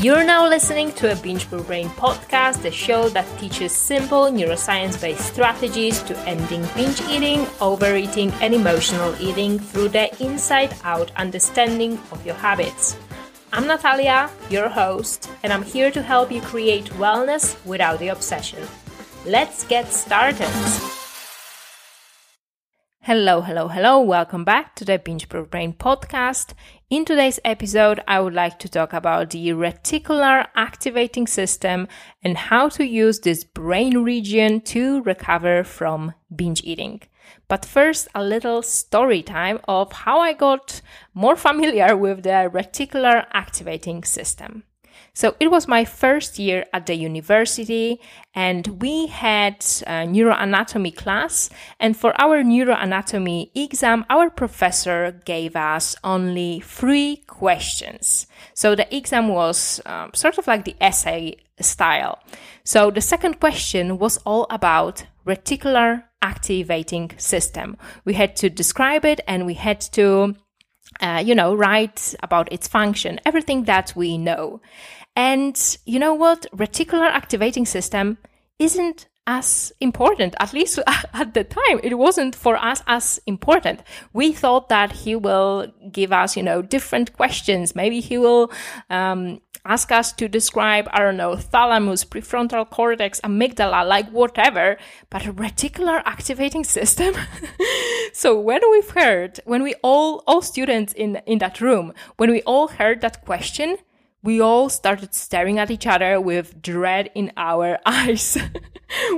You're now listening to a Binge Brain podcast, the show that teaches simple neuroscience based strategies to ending binge eating, overeating, and emotional eating through the inside out understanding of your habits. I'm Natalia, your host, and I'm here to help you create wellness without the obsession. Let's get started. Hello, hello, hello. Welcome back to the Binge Brain podcast. In today's episode, I would like to talk about the reticular activating system and how to use this brain region to recover from binge eating. But first, a little story time of how I got more familiar with the reticular activating system. So it was my first year at the university and we had a neuroanatomy class. And for our neuroanatomy exam, our professor gave us only three questions. So the exam was um, sort of like the essay style. So the second question was all about reticular activating system. We had to describe it and we had to uh, you know, write about its function, everything that we know. And you know what? Reticular activating system isn't as important, at least at the time. It wasn't for us as important. We thought that he will give us, you know, different questions. Maybe he will, um, ask us to describe, I don't know, thalamus, prefrontal cortex, amygdala, like whatever, but a reticular activating system. so when we've heard, when we all, all students in, in that room, when we all heard that question, we all started staring at each other with dread in our eyes.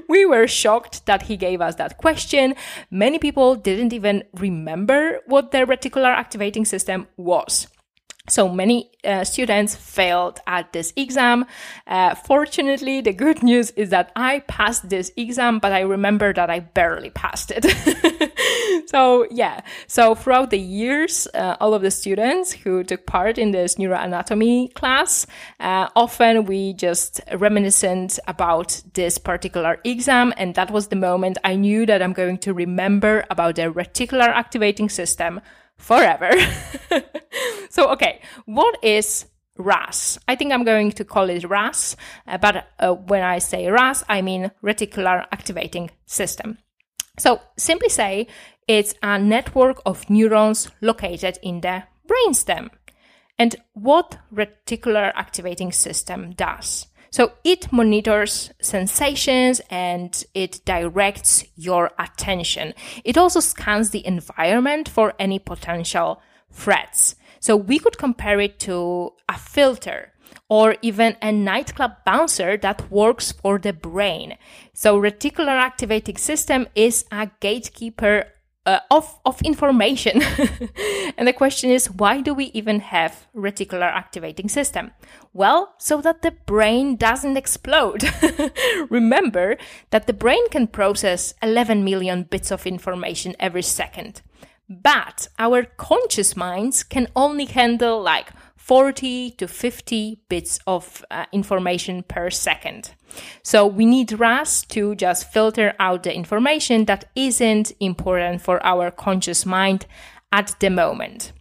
we were shocked that he gave us that question. Many people didn't even remember what their reticular activating system was. So many uh, students failed at this exam. Uh, fortunately, the good news is that I passed this exam, but I remember that I barely passed it. so yeah, so throughout the years, uh, all of the students who took part in this neuroanatomy class, uh, often we just reminiscent about this particular exam, and that was the moment I knew that I'm going to remember about the reticular activating system forever. so, okay, what is RAS? I think I'm going to call it RAS, uh, but uh, when I say RAS, I mean reticular activating system. So, simply say it's a network of neurons located in the brainstem. And what reticular activating system does? So it monitors sensations and it directs your attention. It also scans the environment for any potential threats. So we could compare it to a filter or even a nightclub bouncer that works for the brain. So reticular activating system is a gatekeeper uh, of, of information. and the question is, why do we even have reticular activating system? Well, so that the brain doesn't explode. Remember that the brain can process 11 million bits of information every second. But our conscious minds can only handle like 40 to 50 bits of uh, information per second. So we need RAS to just filter out the information that isn't important for our conscious mind at the moment.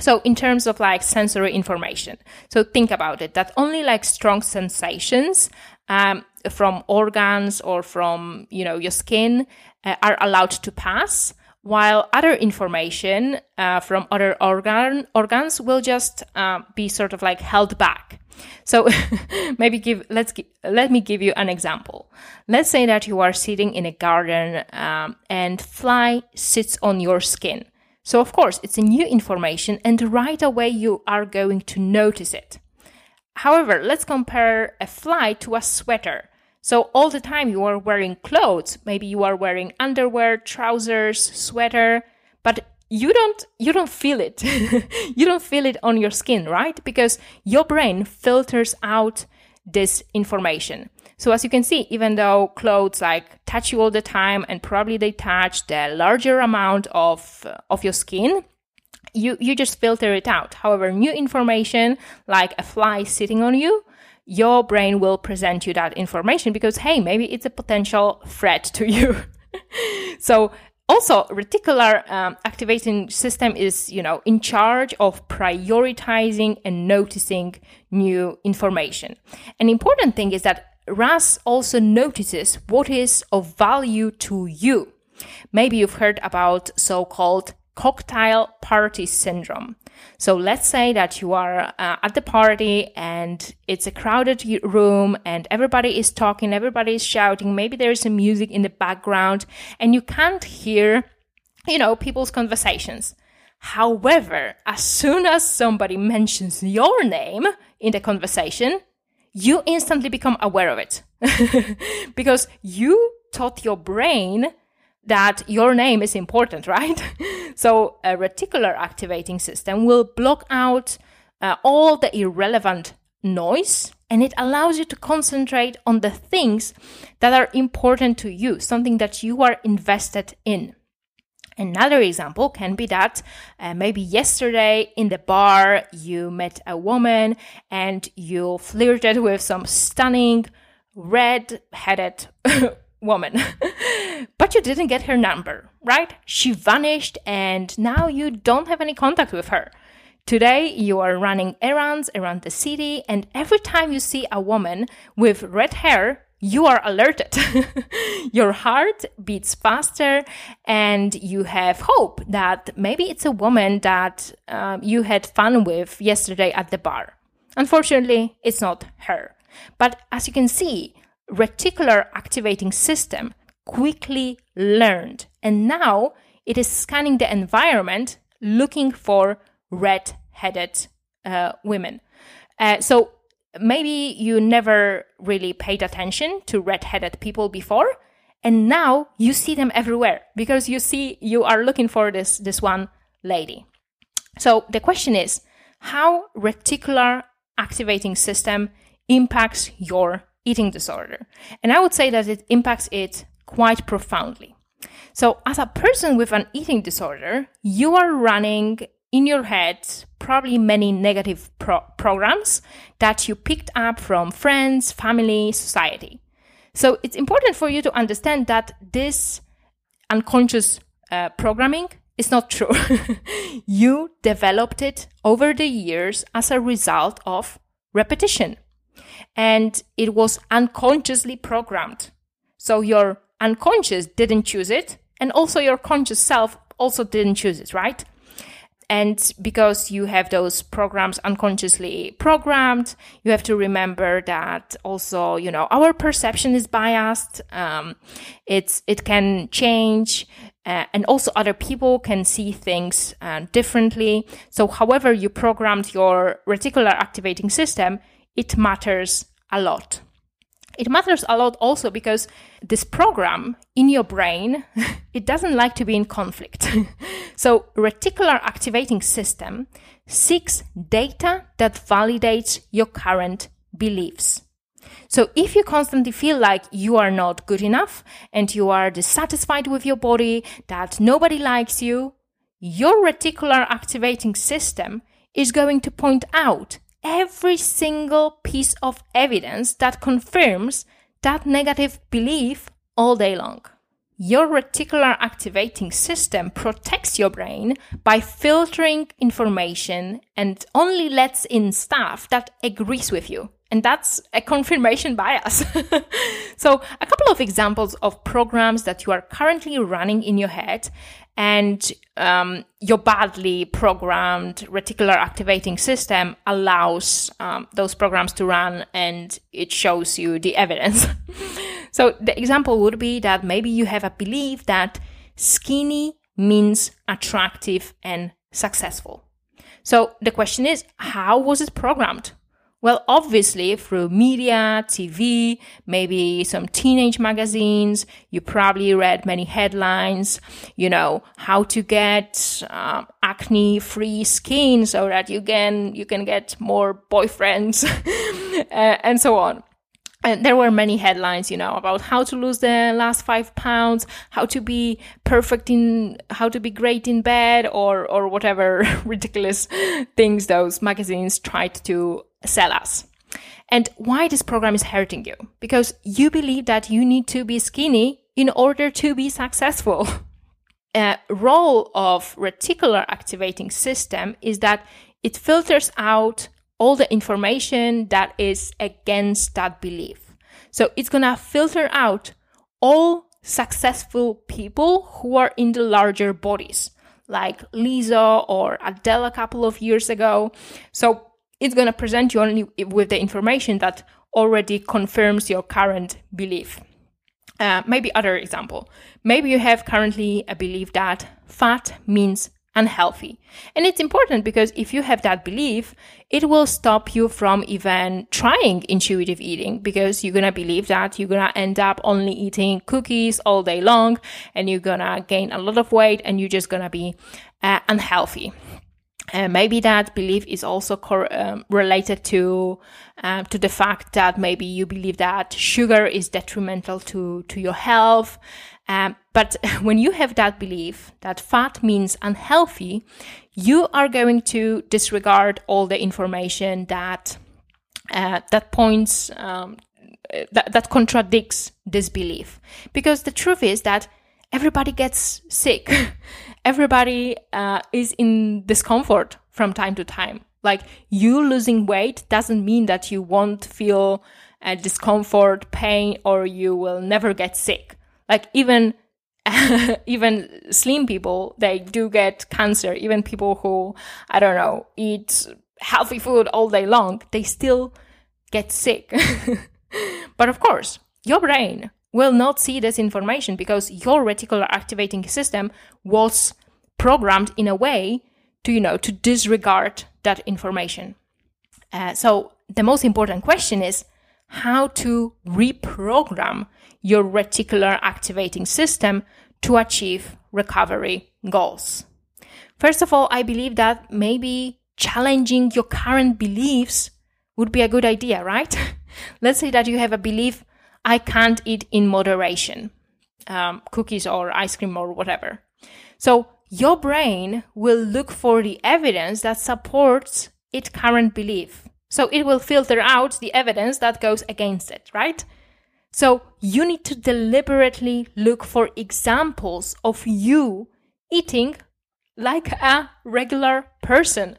So in terms of like sensory information, so think about it, that only like strong sensations um, from organs or from, you know, your skin uh, are allowed to pass while other information uh, from other organ organs will just uh, be sort of like held back. So maybe give let's let me give you an example. Let's say that you are sitting in a garden um, and fly sits on your skin. So of course it's a new information and right away you are going to notice it. However, let's compare a fly to a sweater. So all the time you are wearing clothes, maybe you are wearing underwear, trousers, sweater, but you don't you don't feel it. you don't feel it on your skin, right? Because your brain filters out this information. So as you can see, even though clothes like touch you all the time and probably they touch the larger amount of of your skin, you you just filter it out. However, new information like a fly sitting on you, your brain will present you that information because, hey, maybe it's a potential threat to you. so also reticular um, activating system is you know in charge of prioritizing and noticing new information. An important thing is that ras also notices what is of value to you. Maybe you've heard about so-called cocktail party syndrome so let's say that you are uh, at the party and it's a crowded room and everybody is talking, everybody is shouting, maybe there's some music in the background and you can't hear, you know, people's conversations. However, as soon as somebody mentions your name in the conversation, you instantly become aware of it because you taught your brain that your name is important, right? So a reticular activating system will block out uh, all the irrelevant noise and it allows you to concentrate on the things that are important to you, something that you are invested in. Another example can be that uh, maybe yesterday in the bar you met a woman and you flirted with some stunning red headed woman. but you didn't get her number, right? She vanished and now you don't have any contact with her. Today, you are running errands around the city, and every time you see a woman with red hair, you are alerted. Your heart beats faster, and you have hope that maybe it's a woman that um, you had fun with yesterday at the bar. Unfortunately, it's not her. But as you can see, reticular activating system quickly learned. And now it is scanning the environment looking for red headed uh, women. Uh, so maybe you never really paid attention to red headed people before. And now you see them everywhere because you see you are looking for this, this one lady. So the question is how reticular activating system impacts your eating disorder. And I would say that it impacts it quite profoundly. So, as a person with an eating disorder, you are running in your head probably many negative pro- programs that you picked up from friends, family, society. So, it's important for you to understand that this unconscious uh, programming is not true. you developed it over the years as a result of repetition and it was unconsciously programmed. So your unconscious didn't choose it, and also your conscious self also didn't choose it, right? And because you have those programs unconsciously programmed, you have to remember that also, you know, our perception is biased. Um, it's, it can change. Uh, and also other people can see things uh, differently. So however you programmed your reticular activating system, it matters a lot. It matters a lot also because this program in your brain, it doesn't like to be in conflict. so reticular activating system seeks data that validates your current beliefs. So if you constantly feel like you are not good enough and you are dissatisfied with your body, that nobody likes you, your reticular activating system is going to point out every single piece of evidence that confirms that negative belief all day long. Your reticular activating system protects your brain by filtering information and only lets in stuff that agrees with you. And that's a confirmation bias. so, a couple of examples of programs that you are currently running in your head and um, your badly programmed reticular activating system allows um, those programs to run and it shows you the evidence. so the example would be that maybe you have a belief that skinny means attractive and successful. So the question is, how was it programmed? Well, obviously, through media, TV, maybe some teenage magazines, you probably read many headlines, you know, how to get um, acne free skin so that you can, you can get more boyfriends uh, and so on. And there were many headlines, you know, about how to lose the last five pounds, how to be perfect in, how to be great in bed, or, or whatever ridiculous things those magazines tried to sell us. And why this program is hurting you? Because you believe that you need to be skinny in order to be successful. uh, role of reticular activating system is that it filters out all the information that is against that belief. So it's gonna filter out all successful people who are in the larger bodies, like Lizzo or Adele a couple of years ago. So it's gonna present you only with the information that already confirms your current belief. Uh, maybe other example. Maybe you have currently a belief that fat means unhealthy. And it's important because if you have that belief, it will stop you from even trying intuitive eating because you're going to believe that you're going to end up only eating cookies all day long and you're going to gain a lot of weight and you're just going to be uh, unhealthy. Uh, maybe that belief is also cor- um, related to uh, to the fact that maybe you believe that sugar is detrimental to to your health. Um, but when you have that belief that fat means unhealthy, you are going to disregard all the information that uh, that points um, that, that contradicts this belief. Because the truth is that everybody gets sick. everybody uh, is in discomfort from time to time. Like you losing weight doesn't mean that you won't feel uh, discomfort, pain, or you will never get sick. Like even even slim people, they do get cancer. Even people who I don't know eat healthy food all day long, they still get sick. but of course, your brain will not see this information because your reticular activating system was programmed in a way to, you know, to disregard that information. Uh, so the most important question is how to reprogram your reticular activating system to achieve recovery goals. First of all, I believe that maybe challenging your current beliefs would be a good idea, right? Let's say that you have a belief I can't eat in moderation, um, cookies or ice cream or whatever. So your brain will look for the evidence that supports its current belief. So it will filter out the evidence that goes against it, right? So you need to deliberately look for examples of you eating like a regular person.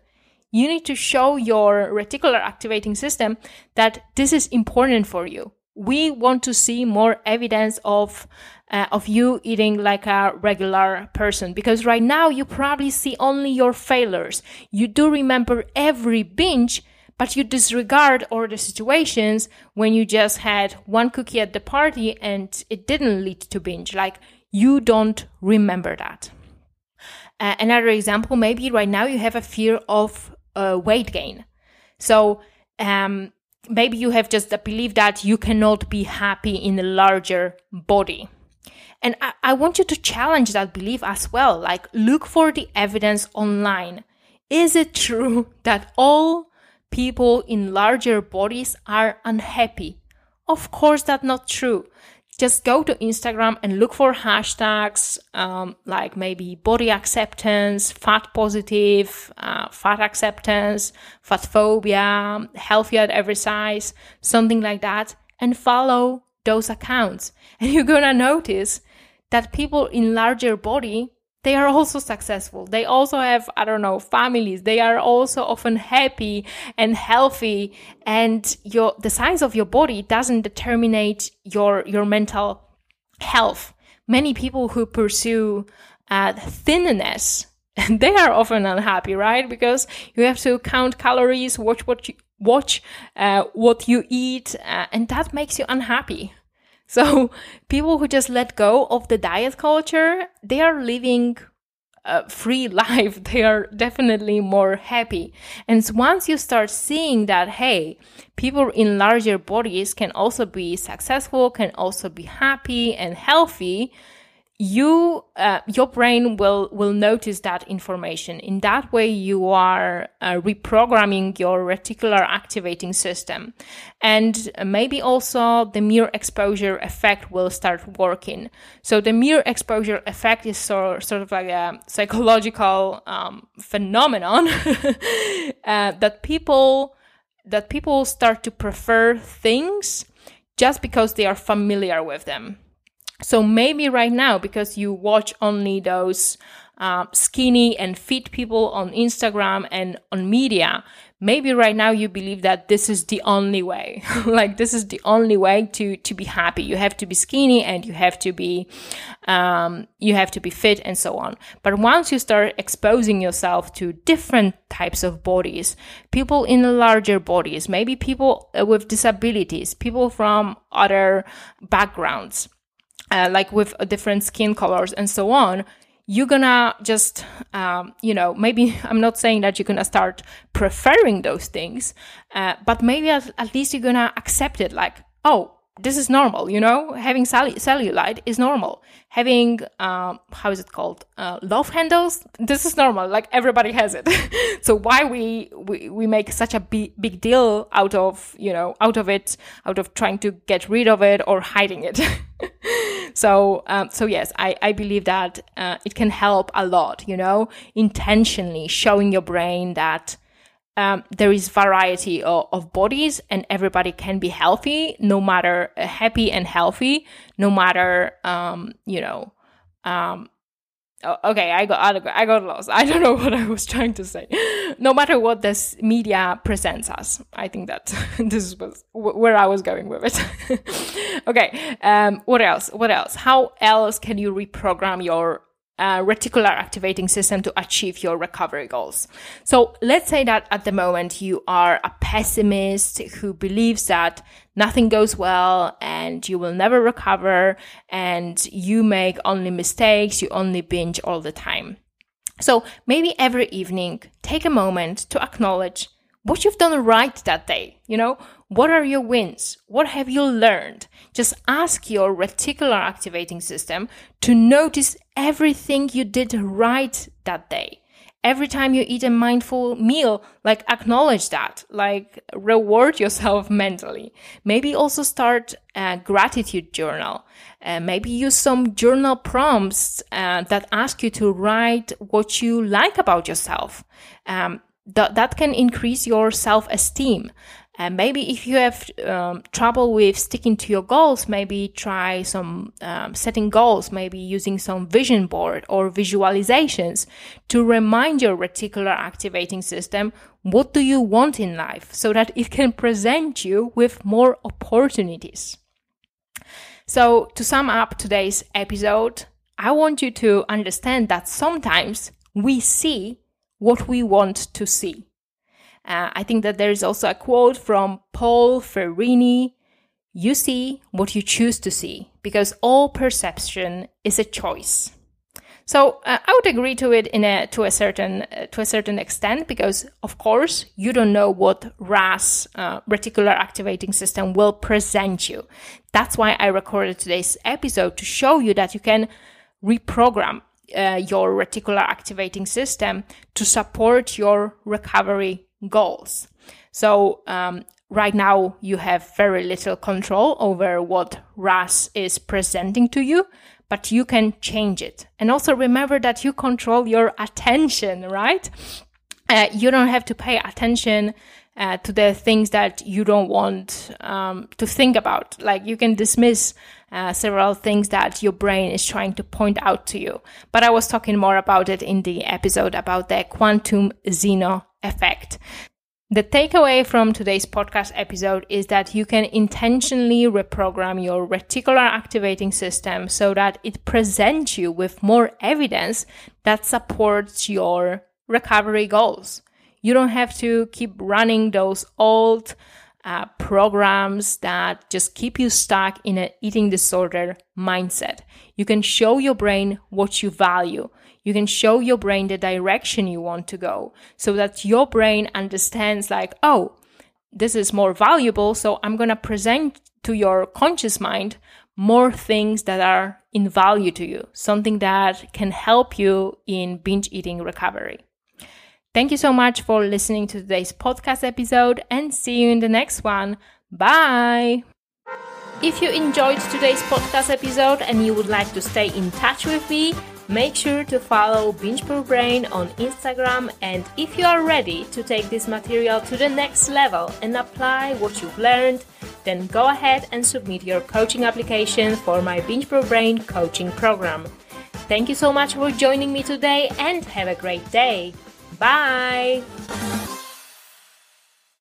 You need to show your reticular activating system that this is important for you we want to see more evidence of uh, of you eating like a regular person because right now you probably see only your failures you do remember every binge but you disregard all the situations when you just had one cookie at the party and it didn't lead to binge like you don't remember that uh, another example maybe right now you have a fear of uh, weight gain so um, maybe you have just a belief that you cannot be happy in a larger body. And I, I, want you to challenge that belief as well. Like, look for the evidence online. Is it true that all people in larger bodies are unhappy? Of course, that's not true just go to Instagram and look for hashtags um, like maybe body acceptance, fat positive, uh, fat acceptance, fat phobia, healthy at every size, something like that, and follow those accounts. And you're gonna notice that people in larger body they are also successful. They also have, I don't know, families. They are also often happy and healthy. And your, the size of your body doesn't determine your, your mental health. Many people who pursue uh, thinness, they are often unhappy, right? Because you have to count calories, watch what you, watch uh, what you eat, uh, and that makes you unhappy. So people who just let go of the diet culture, they are living a free life. They are definitely more happy. And once you start seeing that, hey, people in larger bodies can also be successful, can also be happy and healthy, you uh, your brain will will notice that information. In that way you are uh, reprogramming your reticular activating system. And maybe also the mere exposure effect will start working. So the mere exposure effect is sort, sort of like a psychological um, phenomenon uh, that people that people start to prefer things just because they are familiar with them So maybe right now, because you watch only those uh, skinny and fit people on Instagram and on media, maybe right now you believe that this is the only way. Like this is the only way to to be happy. You have to be skinny and you have to be um, you have to be fit and so on. But once you start exposing yourself to different types of bodies people in larger bodies maybe people uh, with disabilities people from other backgrounds uh, like with different skin colors and so on you're gonna just, um, you know, maybe I'm not saying that you're gonna start preferring those things, uh, but maybe at, at, least you're gonna accept it like, oh, this is normal, you know, having cellulite is normal. Having, um, how is it called? Uh, love handles, this is normal. Like everybody has it. so why we, we, we make such a big, big deal out of, you know, out of it, out of trying to get rid of it or hiding it. so um, so yes i, I believe that uh, it can help a lot you know intentionally showing your brain that um, there is variety of, of, bodies and everybody can be healthy no matter uh, happy and healthy no matter um, you know um, Oh, okay, I got I got lost. I don't know what I was trying to say. No matter what this media presents us, I think that this was where I was going with it. okay, um, what else? What else? How else can you reprogram your uh, reticular activating system to achieve your recovery goals. So let's say that at the moment you are a pessimist who believes that nothing goes well and you will never recover and you make only mistakes, you only binge all the time. So maybe every evening, take a moment to acknowledge what you've done right that day. You know, what are your wins? What have you learned? Just ask your reticular activating system to notice everything you did right that day. Every time you eat a mindful meal, like acknowledge that, like reward yourself mentally. Maybe also start a gratitude journal. Uh, maybe use some journal prompts uh, that ask you to write what you like about yourself. Um, th- that can increase your self esteem. And maybe if you have um, trouble with sticking to your goals, maybe try some um, setting goals, maybe using some vision board or visualizations to remind your reticular activating system what do you want in life so that it can present you with more opportunities. So to sum up today's episode, I want you to understand that sometimes we see what we want to see. Uh, I think that there is also a quote from Paul Ferrini You see what you choose to see, because all perception is a choice. So uh, I would agree to it in a to a certain uh, to a certain extent because of course you don't know what RAS uh, reticular activating system will present you. That's why I recorded today's episode to show you that you can reprogram uh, your reticular activating system to support your recovery goals. So um, right now you have very little control over what RAS is presenting to you, but you can change it. And also remember that you control your attention, right? Uh, you don't have to pay attention uh, to the things that you don't want um, to think about. Like you can dismiss uh, several things that your brain is trying to point out to you. But I was talking more about it in the episode about the quantum Zeno effect. The takeaway from today's podcast episode is that you can intentionally reprogram your reticular activating system so that it presents you with more evidence that supports your recovery goals. You don't have to keep running those old uh, programs that just keep you stuck in an eating disorder mindset. You can show your brain what you value. You can show your brain the direction you want to go so that your brain understands like, oh, this is more valuable. So I'm going to present to your conscious mind more things that are in value to you, something that can help you in binge eating recovery. Thank you so much for listening to today's podcast episode and see you in the next one. Bye. If you enjoyed today's podcast episode and you would like to stay in touch with me, Make sure to follow Binge Brain on Instagram and if you are ready to take this material to the next level and apply what you've learned, then go ahead and submit your coaching application for my Binge Brain coaching program. Thank you so much for joining me today and have a great day. Bye!